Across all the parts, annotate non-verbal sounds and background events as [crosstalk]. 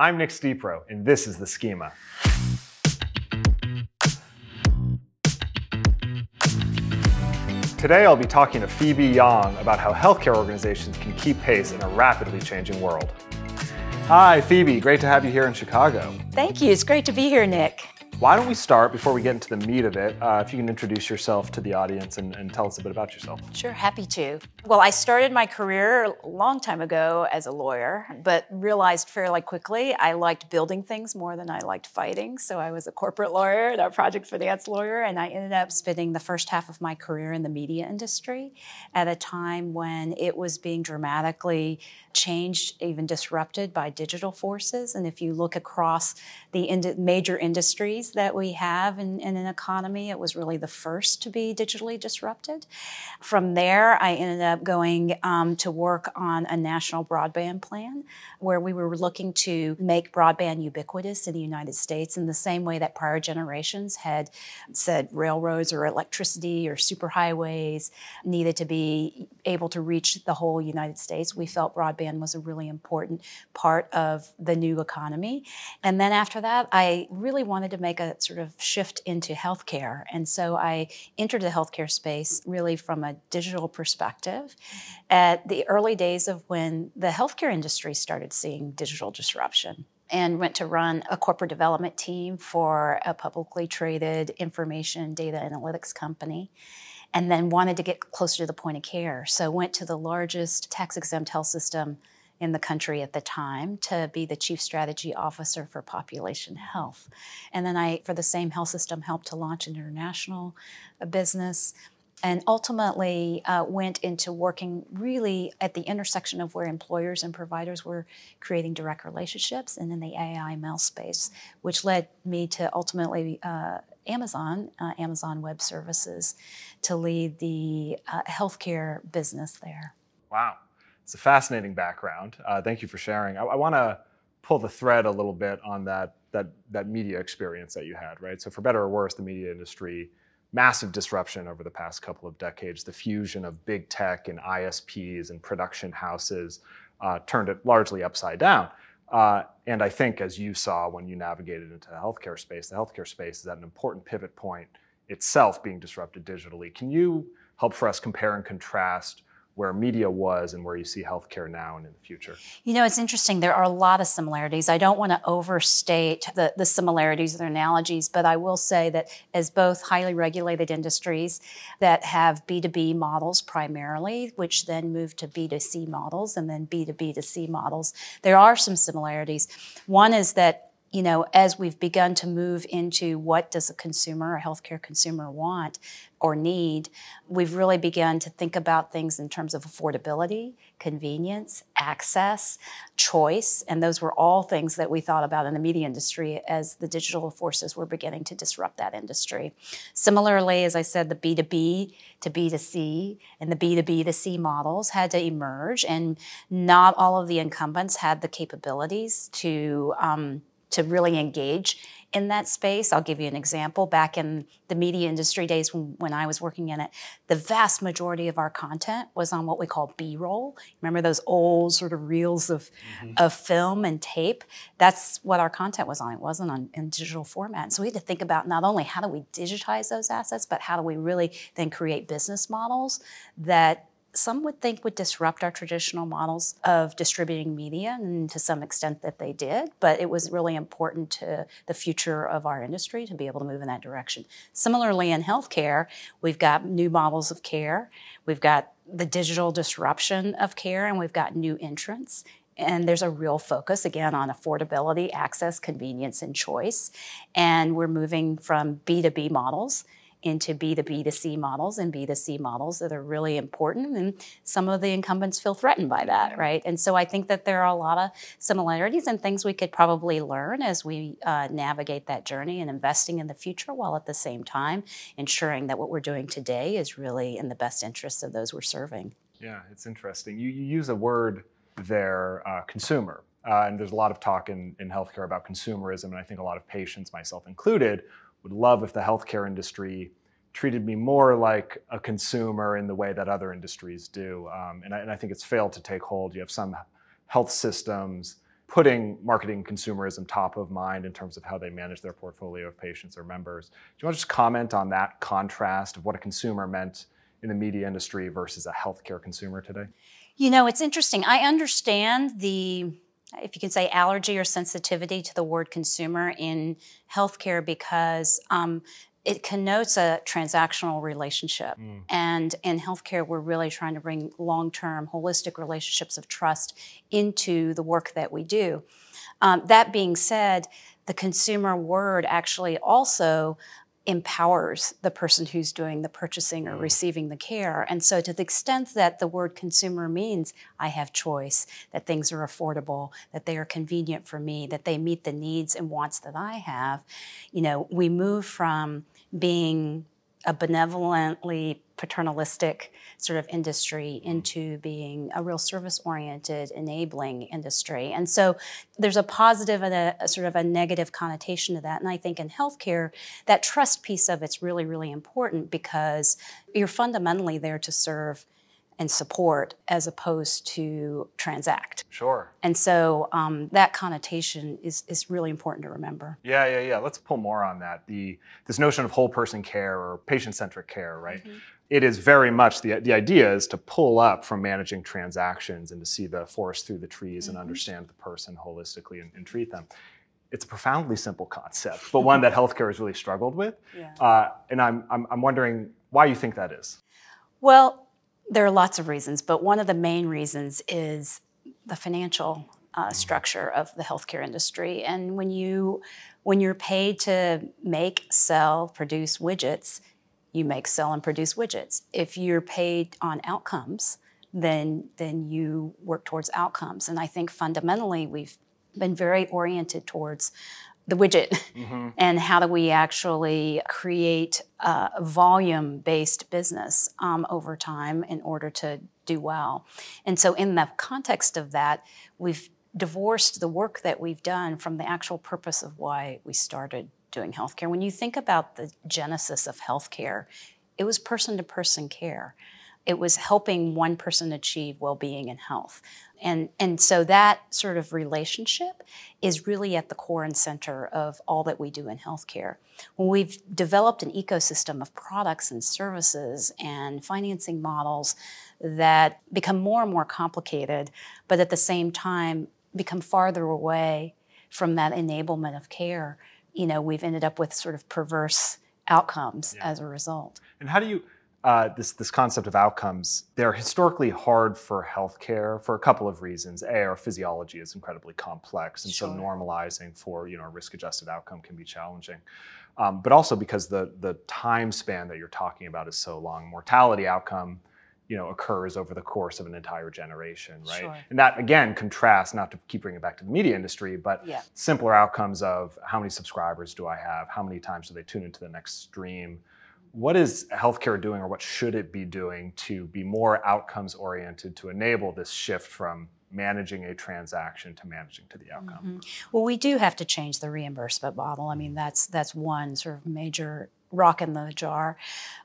I'm Nick Stepro, and this is The Schema. Today, I'll be talking to Phoebe Yang about how healthcare organizations can keep pace in a rapidly changing world. Hi, Phoebe. Great to have you here in Chicago. Thank you. It's great to be here, Nick. Why don't we start before we get into the meat of it? Uh, if you can introduce yourself to the audience and, and, tell us a bit about yourself. Sure, happy to. Well, I started my career a long time ago as a lawyer, but realized fairly quickly I liked building things more than I liked fighting. So I was a corporate lawyer and a project finance lawyer, and I ended up spending the first half of my career in the media industry at a time when it was being dramatically changed, even disrupted by digital forces. And if you look across the ind- major industries that we have in, in, an economy, it was really the first to be digitally disrupted. From there, I ended up going um, to work on a national broadband plan where we were looking to make broadband ubiquitous in the United States in the same way that prior generations had said railroads or electricity or superhighways needed to be able to reach the whole United States. We felt broadband was a really important part of the new economy. And then after that, I really wanted to make a sort of shift into healthcare. And so I entered the healthcare space really from a digital perspective at the early days of when the healthcare industry started seeing digital disruption and went to run a corporate development team for a publicly traded information data analytics company and then wanted to get closer to the point of care so went to the largest tax exempt health system in the country at the time to be the chief strategy officer for population health. And then I, for the same health system, helped to launch an international uh, business and ultimately uh, went into working really at the intersection of where employers and providers were creating direct relationships and in the AI ML space, which led me to ultimately uh, Amazon, uh, Amazon Web Services, to lead the uh, healthcare business there. Wow. It's a fascinating background. Uh, thank you for sharing. I, I want to pull the thread a little bit on that, that, that media experience that you had, right? So, for better or worse, the media industry, massive disruption over the past couple of decades. The fusion of big tech and ISPs and production houses uh, turned it largely upside down. Uh, and I think, as you saw when you navigated into the healthcare space, the healthcare space is at an important pivot point itself being disrupted digitally. Can you help for us compare and contrast where media was and where you see healthcare now and in the future? You know, it's interesting. There are a lot of similarities. I don't want to overstate the, the similarities or the analogies, but I will say that as both highly regulated industries that have B2B models primarily, which then move to B2C models and then B2B to C models, there are some similarities. One is that you know, as we've begun to move into what does a consumer, a healthcare consumer want or need, we've really begun to think about things in terms of affordability, convenience, access, choice, and those were all things that we thought about in the media industry as the digital forces were beginning to disrupt that industry. Similarly, as I said, the B2B to B2C and the B2B to C models had to emerge, and not all of the incumbents had the capabilities to um, to really engage in that space. I'll give you an example. Back in the media industry days when, when I was working in it, the vast majority of our content was on what we call B roll. Remember those old sort of reels of, mm-hmm. of film and tape? That's what our content was on. It wasn't on in digital format. So we had to think about not only how do we digitize those assets, but how do we really then create business models that some would think would disrupt our traditional models of distributing media, and to some extent that they did, but it was really important to the future of our industry to be able to move in that direction. Similarly, in healthcare, we've got new models of care, we've got the digital disruption of care, and we've got new entrants. And there's a real focus again on affordability, access, convenience, and choice. And we're moving from B2B models into B2B to C models and B2C models that are really important. And some of the incumbents feel threatened by that, right? And so I think that there are a lot of similarities and things we could probably learn as we uh, navigate that journey and investing in the future while at the same time ensuring that what we're doing today is really in the best interests of those we're serving. Yeah, it's interesting. You, you use a word there, uh, consumer. Uh, and there's a lot of talk in, in healthcare about consumerism, and I think a lot of patients, myself included, would love if the healthcare industry treated me more like a consumer in the way that other industries do. Um, and, I, and, I, think it's failed to take hold. You have some health systems putting marketing consumerism top of mind in terms of how they manage their portfolio of patients or members. Do you want to just comment on that contrast of what a consumer meant in the media industry versus a healthcare consumer today? You know, it's interesting. I understand the, if you can say, allergy or sensitivity to the word consumer in healthcare because um, it connotes a transactional relationship. Mm. And in healthcare, we're really trying to bring long term, holistic relationships of trust into the work that we do. Um, that being said, the consumer word actually also empowers the person who's doing the purchasing or mm. receiving the care. And so, to the extent that the word consumer means I have choice, that things are affordable, that they are convenient for me, that they meet the needs and wants that I have, you know, we move from being a benevolently paternalistic sort of industry into being a real service oriented enabling industry and so there's a positive and a, a, sort of a negative connotation to that and i think in healthcare that trust piece of it's really really important because you're fundamentally there to serve and support as opposed to transact. Sure. And so um, that connotation is, is really important to remember. Yeah, yeah, yeah. Let's pull more on that. The this notion of whole person care or patient centric care, right? Mm-hmm. It is very much the the idea is to pull up from managing transactions and to see the forest through the trees mm-hmm. and understand the person holistically and, and, treat them. It's a profoundly simple concept, but one that [laughs] healthcare has really struggled with. Yeah. Uh, and I'm, I'm I'm wondering why you think that is. Well, there are lots of reasons, but one of the main reasons is the financial uh, structure of the healthcare industry. And when you when you're paid to make, sell, produce widgets, you make, sell, and produce widgets. If you're paid on outcomes, then then you work towards outcomes. And I think fundamentally we've been very oriented towards the widget mm-hmm. [laughs] and how do we actually create a volume based business um, over time in order to do well. And so, in the context of that, we've divorced the work that we've done from the actual purpose of why we started doing healthcare. When you think about the genesis of healthcare, it was person to person care. It was helping one person achieve well being and health. And, and so that sort of relationship is really at the core and center of all that we do in healthcare. When we've developed an ecosystem of products and services and financing models that become more and more complicated, but at the same time become farther away from that enablement of care, you know, we've ended up with sort of perverse outcomes yeah. as a result. And how do you uh, this this concept of outcomes they're historically hard for healthcare for a couple of reasons. A, our physiology is incredibly complex, and sure. so normalizing for you know a risk adjusted outcome can be challenging. Um, but also because the the time span that you're talking about is so long. Mortality outcome you know occurs over the course of an entire generation right sure. and that again contrasts not to keep bringing it back to the media industry but yeah. simpler outcomes of how many subscribers do i have how many times do they tune into the next stream what is healthcare doing or what should it be doing to be more outcomes oriented to enable this shift from managing a transaction to managing to the outcome mm-hmm. well we do have to change the reimbursement model i mean that's that's one sort of major rock in the jar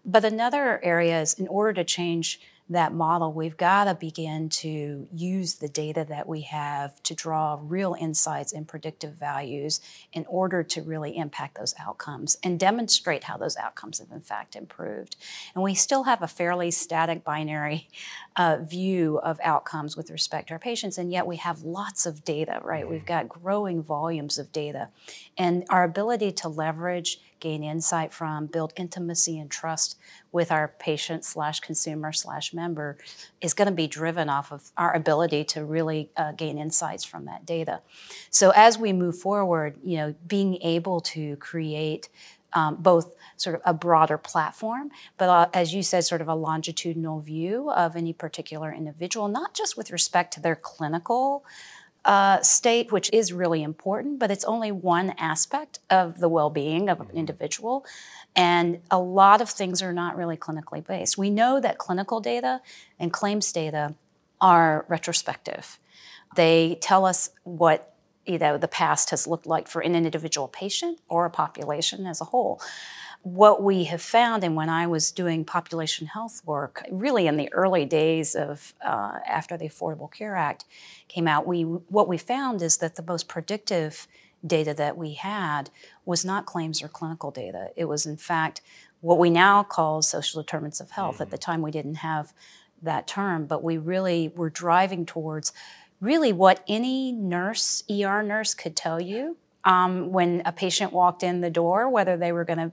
but another area is in order to change that model, we've got to begin to use the data that we have to draw real insights and predictive values in order to really impact those outcomes and demonstrate how those outcomes have in fact improved. And we still have a fairly static binary uh, view of outcomes with respect to our patients, and yet we have lots of data, right? We've got growing volumes of data. And our ability to leverage gain insight from, build intimacy and trust with our patient slash consumer slash member is going to be driven off of our ability to really uh, gain insights from that data. So as we move forward, you know, being able to create um, both sort of a broader platform, but uh, as you said, sort of a longitudinal view of any particular individual, not just with respect to their clinical uh, state, which is really important, but it's only one aspect of the well being of an mm-hmm. individual. And a lot of things are not really clinically based. We know that clinical data and claims data are retrospective. They tell us what you know the past has looked like for an individual patient or a population as a whole what we have found, and when I was doing population health work, really in the early days of uh, after the Affordable Care Act came out, we what we found is that the most predictive data that we had was not claims or clinical data. It was in fact what we now call social determinants of health. Mm-hmm. At the time, we didn't have that term, but we really were driving towards really what any nurse, ER nurse, could tell you um, when a patient walked in the door, whether they were going to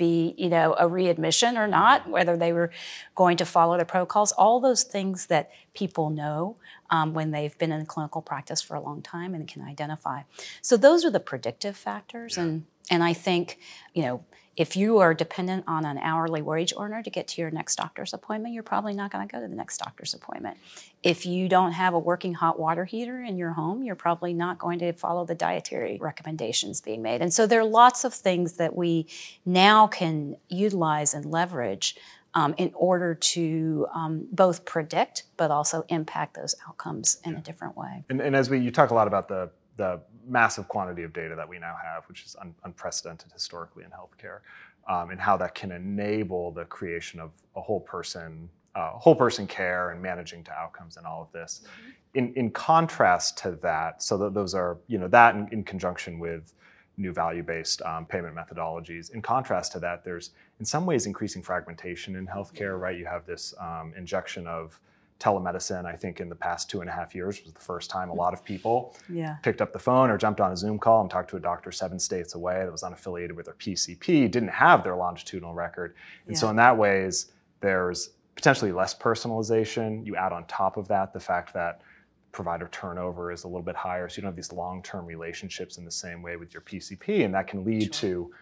be, you know, a readmission or not, whether they were going to follow the protocols, all those things that people know um, when they've been in clinical practice for a long time and can identify. So those are the predictive factors, and and I think, you know, if you are dependent on an hourly wage earner to get to your next doctor's appointment, you're probably not going to go to the next doctor's appointment. If you don't have a working hot water heater in your home, you're probably not going to follow the dietary recommendations being made. And so there are lots of things that we now can utilize and leverage um, in order to um, both predict but also impact those outcomes in yeah. a different way. And, and, as we, you talk a lot about the the massive quantity of data that we now have, which is un- unprecedented historically in healthcare, um, and how that can enable the creation of a whole person, uh, whole person care and managing to outcomes and all of this. Mm-hmm. In, in contrast to that, so that those are, you know, that in, in conjunction with new value-based um, payment methodologies. In contrast to that, there's in some ways increasing fragmentation in healthcare, right? You have this um, injection of telemedicine, I think in the past two and a half years was the first time a mm. lot of people yeah. picked up the phone or jumped on a Zoom call and talked to a doctor seven states away that was unaffiliated with their PCP, didn't have their longitudinal record. And yeah. so in that ways, there's potentially less personalization. You add on top of that the fact that provider turnover is a little bit higher. So you don't have these long-term relationships in the same way with your PCP. And that can lead sure. to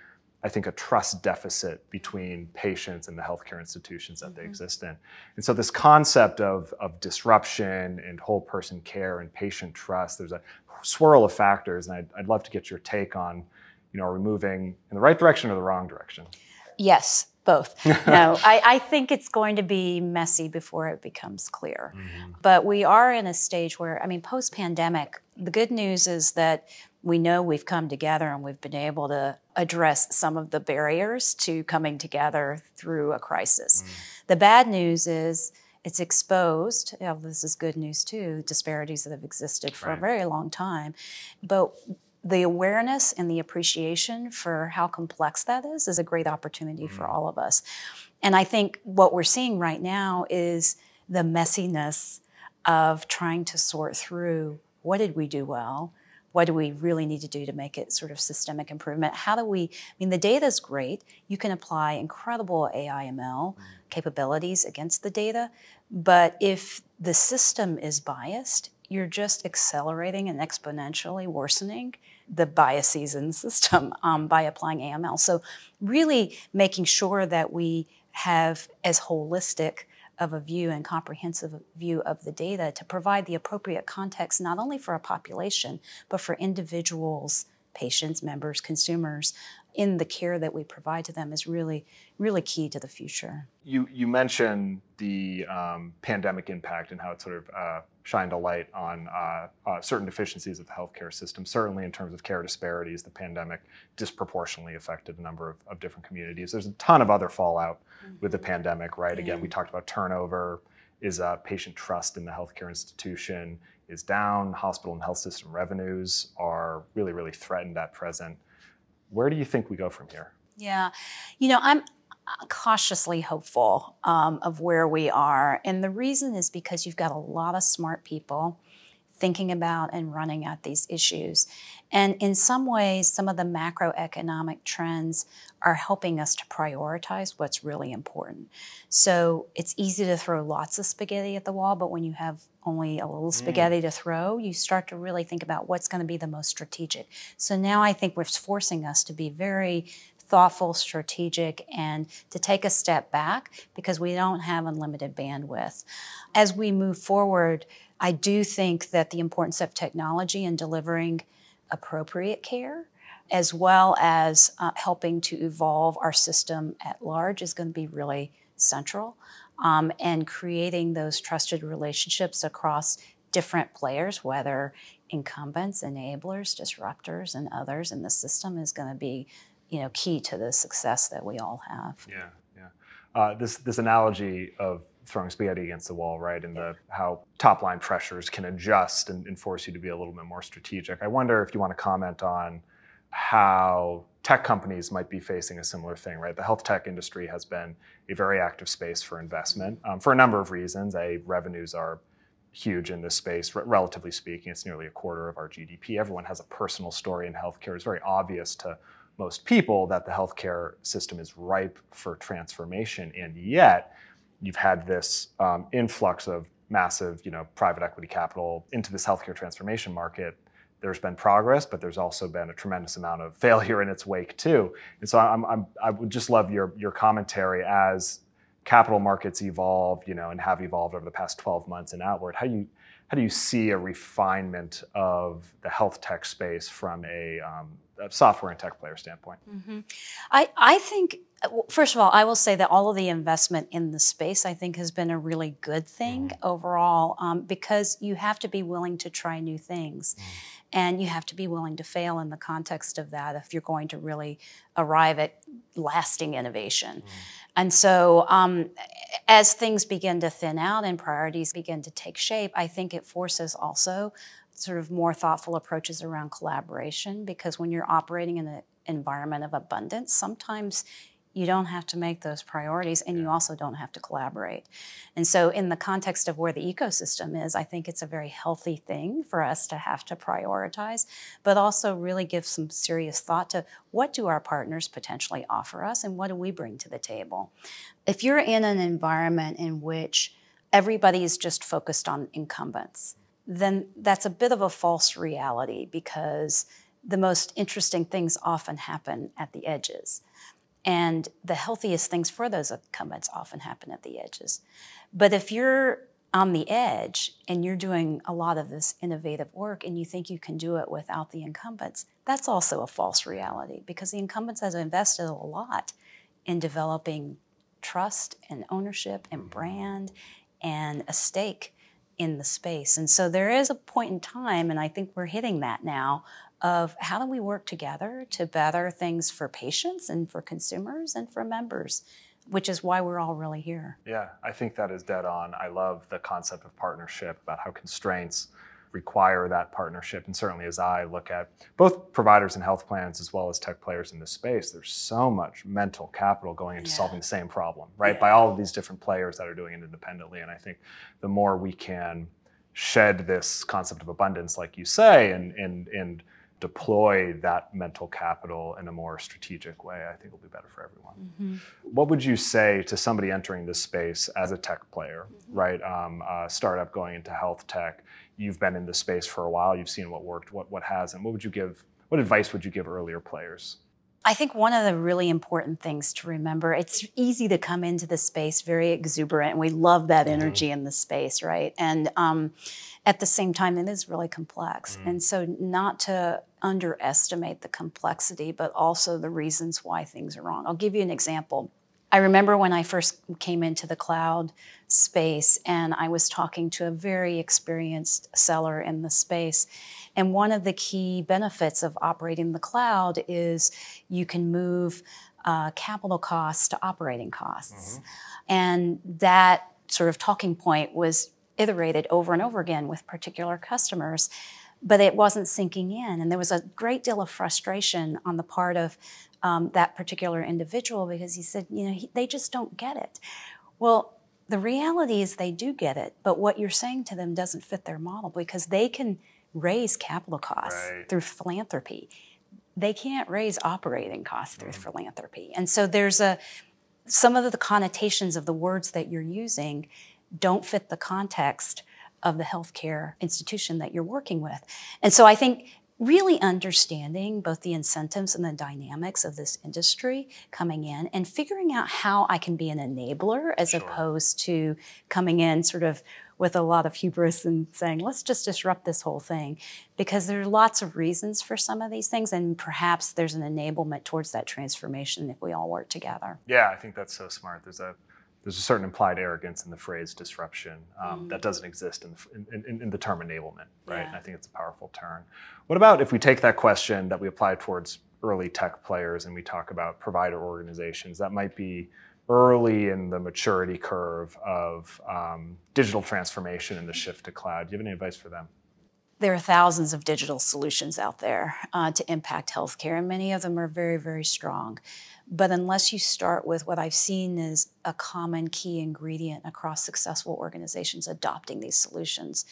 I think, a trust deficit between patients and the healthcare institutions that mm-hmm. they exist in. And so, this concept of, of disruption and whole person care and patient trust, there's a swirl of factors, and I'd, I'd love to get your take on, you know, are we moving in the right direction or the wrong direction? Yes, both. [laughs] no, I, I, think it's going to be messy before it becomes clear. Mm-hmm. But we are in a stage where, I mean, post pandemic, the good news is that we know we've come together and we've been able to address some of the barriers to coming together through a crisis. Mm. The bad news is it's exposed, you know, this is good news too, disparities that have existed for right. a very long time. But the awareness and the appreciation for how complex that is is a great opportunity mm. for all of us. And I think what we're seeing right now is the messiness of trying to sort through what did we do well? what do we really need to do to make it sort of systemic improvement? How do we, I mean, the data is great. You can apply incredible AI ML mm-hmm. capabilities against the data, but if the system is biased, you're just accelerating and exponentially worsening the biases in the system [laughs] um, by applying AML. So, really making sure that we have as holistic of a view and comprehensive view of the data to provide the appropriate context not only for a population but for individuals patients members consumers in the care that we provide to them is really really key to the future you you mentioned the um, pandemic impact and how it sort of uh, shined a light on uh, uh, certain deficiencies of the healthcare system certainly in terms of care disparities the pandemic disproportionately affected a number of, of different communities there's a ton of other fallout with the pandemic, right? Again, we talked about turnover, is uh, patient trust in the healthcare institution is down, hospital and health system revenues are really, really threatened at present. Where do you think we go from here? Yeah, you know, I'm cautiously hopeful um, of where we are. And the reason is because you've got a lot of smart people thinking about and running at these issues. And in some ways, some of the macroeconomic trends are helping us to prioritize what's really important. So it's easy to throw lots of spaghetti at the wall, but when you have only a little mm. spaghetti mm. to throw, you start to really think about what's going to be the most strategic. So now I think we're forcing us to be very thoughtful, strategic, and to take a step back because we don't have unlimited bandwidth. As we move forward, I do think that the importance of technology in delivering appropriate care, as well as uh, helping to evolve our system at large, is going to be really central. Um, and creating those trusted relationships across different players, whether incumbents, enablers, disruptors, and others in the system is going to be, you know, key to the success that we all have. Yeah, yeah. Uh, this this analogy of throwing spaghetti against the wall, right? And the how top line pressures can adjust and, and force you to be a little bit more strategic. I wonder if you want to comment on how tech companies might be facing a similar thing, right? The health tech industry has been a very active space for investment um, for a number of reasons. A, revenues are huge in this space, r- relatively speaking. It's nearly a quarter of our GDP. Everyone has a personal story in healthcare. It's very obvious to most people that the healthcare system is ripe for transformation, and yet you've had this um, influx of massive, you know, private equity capital into this healthcare transformation market. There's been progress, but there's also been a tremendous amount of [laughs] failure in its wake too. And so I'm, I'm, I would just love your your commentary as capital markets evolve, you know, and have evolved over the past 12 months and outward. How do you how do you see a refinement of the health tech space from a, um, a software and tech player standpoint? Mm-hmm. I, I think, first of all, I will say that all of the investment in the space, I think, has been a really good thing mm-hmm. overall um, because you have to be willing to try new things. Mm-hmm. And you have to be willing to fail in the context of that if you're going to really arrive at lasting innovation. Mm. And so, um, as things begin to thin out and priorities begin to take shape, I think it forces also sort of more thoughtful approaches around collaboration because when you're operating in an environment of abundance, sometimes you don't have to make those priorities and you also don't have to collaborate. And so, in the context of where the ecosystem is, I think it's a very healthy thing for us to have to prioritize, but also really give some serious thought to what do our partners potentially offer us and what do we bring to the table. If you're in an environment in which everybody is just focused on incumbents, then that's a bit of a false reality because the most interesting things often happen at the edges. And the healthiest things for those incumbents often happen at the edges. But if you're on the edge and you're doing a lot of this innovative work and you think you can do it without the incumbents, that's also a false reality because the incumbents have invested a lot in developing trust and ownership and mm-hmm. brand and a stake in the space. And so there is a point in time, and I think we're hitting that now, of how do we work together to better things for patients and for consumers and for members, which is why we're all really here. Yeah, I think that is dead on. I love the concept of partnership, about how constraints require that partnership. And certainly, as I look at both providers and health plans as well as tech players in this space, there's so much mental capital going into yeah. solving the same problem, right? Yeah. By all of these different players that are doing it independently. And I think the more we can shed this concept of abundance, like you say, and and and deploy that mental capital in a more strategic way, I think it'll be better for everyone. Mm-hmm. What would you say to somebody entering this space as a tech player, mm-hmm. right? Um, a startup going into health tech. You've been in this space for a while. You've seen what worked, what what hasn't. What would you give? What advice would you give earlier players? I think one of the really important things to remember, it's easy to come into the space very exuberant, and we love that mm-hmm. energy in the space, right? And um, at the same time, it is really complex. Mm-hmm. And so, not to underestimate the complexity, but also the reasons why things are wrong. I'll give you an example. I remember when I first came into the cloud space and I was talking to a very experienced seller in the space. And one of the key benefits of operating the cloud is you can move uh, capital costs to operating costs. Mm-hmm. And that sort of talking point was iterated over and over again with particular customers but it wasn't sinking in. And there was a great deal of frustration on the part of um, that particular individual because he said, you know, he, they just don't get it. Well, the reality is they do get it, but what you're saying to them doesn't fit their model because they can raise capital costs right. through philanthropy. They can't raise operating costs through mm philanthropy. And so there's a some of the connotations of the words that you're using don't fit the context of the healthcare institution that you're working with. And so I think really understanding both the incentives and the dynamics of this industry coming in and figuring out how I can be an enabler as sure. opposed to coming in sort of with a lot of hubris and saying, let's just disrupt this whole thing. Because there are lots of reasons for some of these things, and perhaps there's an enablement towards that transformation if we all work together. Yeah, I think that's so smart. There's a there's a certain implied arrogance in the phrase disruption um, mm. that doesn't exist in the, in, in, in the term enablement, right? Yeah. I think it's a powerful term. What about if we take that question that we apply towards early tech players and we talk about provider organizations that might be early in the maturity curve of um, digital transformation and the shift to cloud? Do you have any advice for them? There are thousands of digital solutions out there uh, to impact healthcare, and many of them are very, very strong. But unless you start with what I've seen is a common key ingredient across successful organizations adopting these solutions,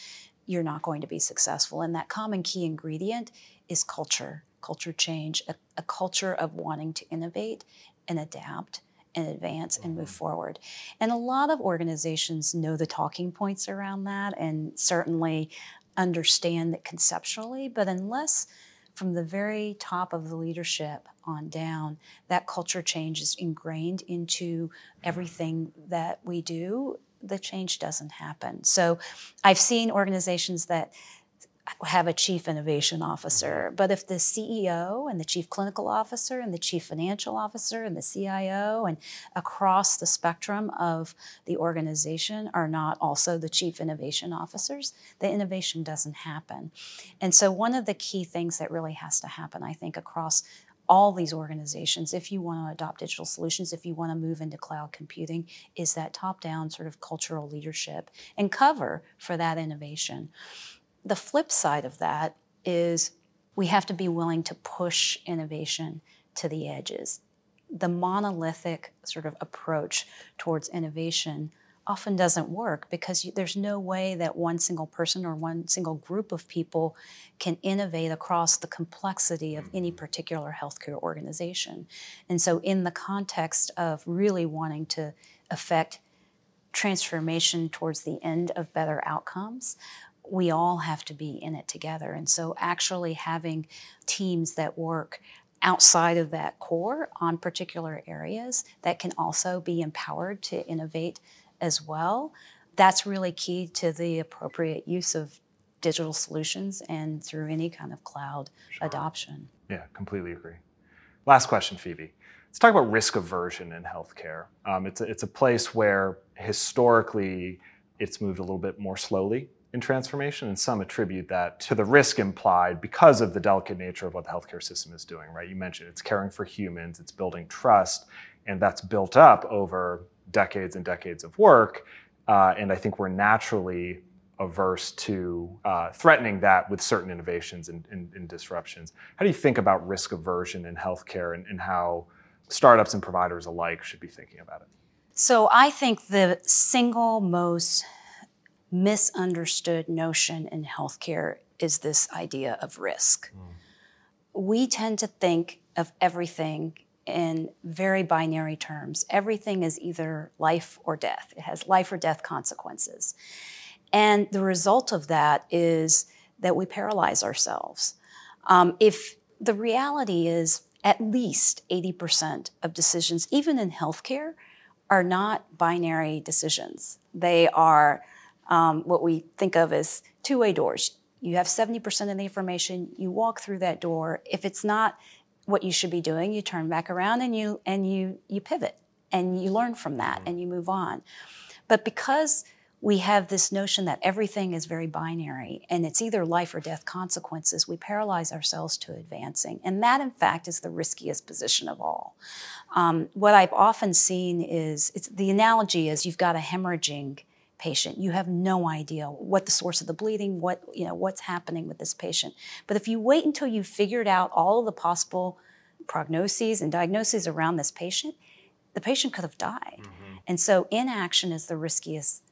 you're not going to be successful. And that common key ingredient is culture, culture change, a, a culture of wanting to innovate and adapt and advance and move mm-hmm. forward. And a lot of organizations know the talking points around that and certainly understand that conceptually, but unless from the very top of the leadership on down, that culture change is ingrained into everything that we do, the change doesn't happen. So I've seen organizations that have a chief innovation officer. Mm-hmm. But if the CEO and the chief clinical officer and the chief financial officer and the CIO and across the spectrum of the organization are not also the chief innovation officers, the innovation doesn't happen. And so, one of the key things that really has to happen, I think, across all these organizations, if you want to adopt digital solutions, if you want to move into cloud computing, is that top down sort of cultural leadership and cover for that innovation. The flip side of that is we have to be willing to push innovation to the edges. The monolithic sort of approach towards innovation often doesn't work because you, there's no way that one single person or one single group of people can innovate across the complexity of any particular healthcare organization. And so, in the context of really wanting to affect transformation towards the end of better outcomes, we all have to be in it together. And so, actually having teams that work outside of that core on particular areas that can also be empowered to innovate as well, that's really key to the appropriate use of digital solutions and through any kind of cloud sure. adoption. Yeah, completely agree. Last question, Phoebe. Let's talk about risk aversion in healthcare. Um, it's, a, it's a place where historically it's moved a little bit more slowly in transformation, and some attribute that to the risk implied because of the delicate nature of what the healthcare system is doing, right? You mentioned it's caring for humans, it's building trust, and that's built up over decades and decades of work. Uh, and I think we're naturally averse to uh, threatening that with certain innovations and, and, and, disruptions. How do you think about risk aversion in healthcare and, and how startups and providers alike should be thinking about it? So I think the single most misunderstood notion in healthcare is this idea of risk. Mm. We tend to think of everything in very binary terms. Everything is either life or death, it has life or death consequences. And the result of that is that we paralyze ourselves. Um, if the reality is at least 80% of decisions, even in healthcare, are not binary decisions. They are um, what we think of as two way doors. You have 70% of the information, you walk through that door. If it's not what you should be doing, you turn back around and you, and you, you pivot and you learn from that and you move on. But because we have this notion that everything is very binary and it's either life or death consequences, we paralyze ourselves to advancing. And that, in fact, is the riskiest position of all. Um, what I've often seen is it's the analogy is you've got a hemorrhaging patient. You have no idea what the source of the bleeding, what you know, what's happening with this patient. But if you wait until you've figured out all of the possible prognoses and diagnoses around this patient, the patient could have died. Mm-hmm. And so inaction is the riskiest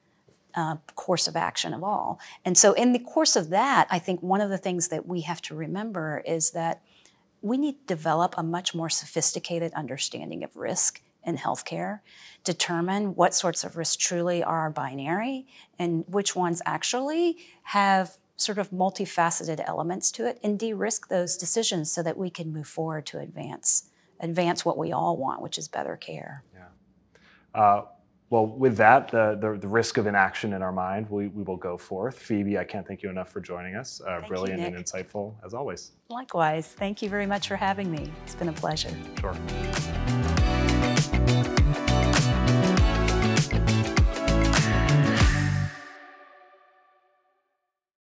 uh, course of action of all. And so, in the course of that, I think one of the things that we have to remember is that we need to develop a much more sophisticated understanding of risk in healthcare, determine what sorts of risks truly are binary and which ones actually have sort of multifaceted elements to it, and de risk those decisions so that we can move forward to advance advance what we all want, which is better care. Yeah. Uh, well, with that, the, the, the, risk of inaction in our mind, we, we will go forth. Phoebe, I can't thank you enough for joining us. Uh, brilliant you, and insightful as always. Likewise. Thank you very much for having me. It's been a pleasure. Sure.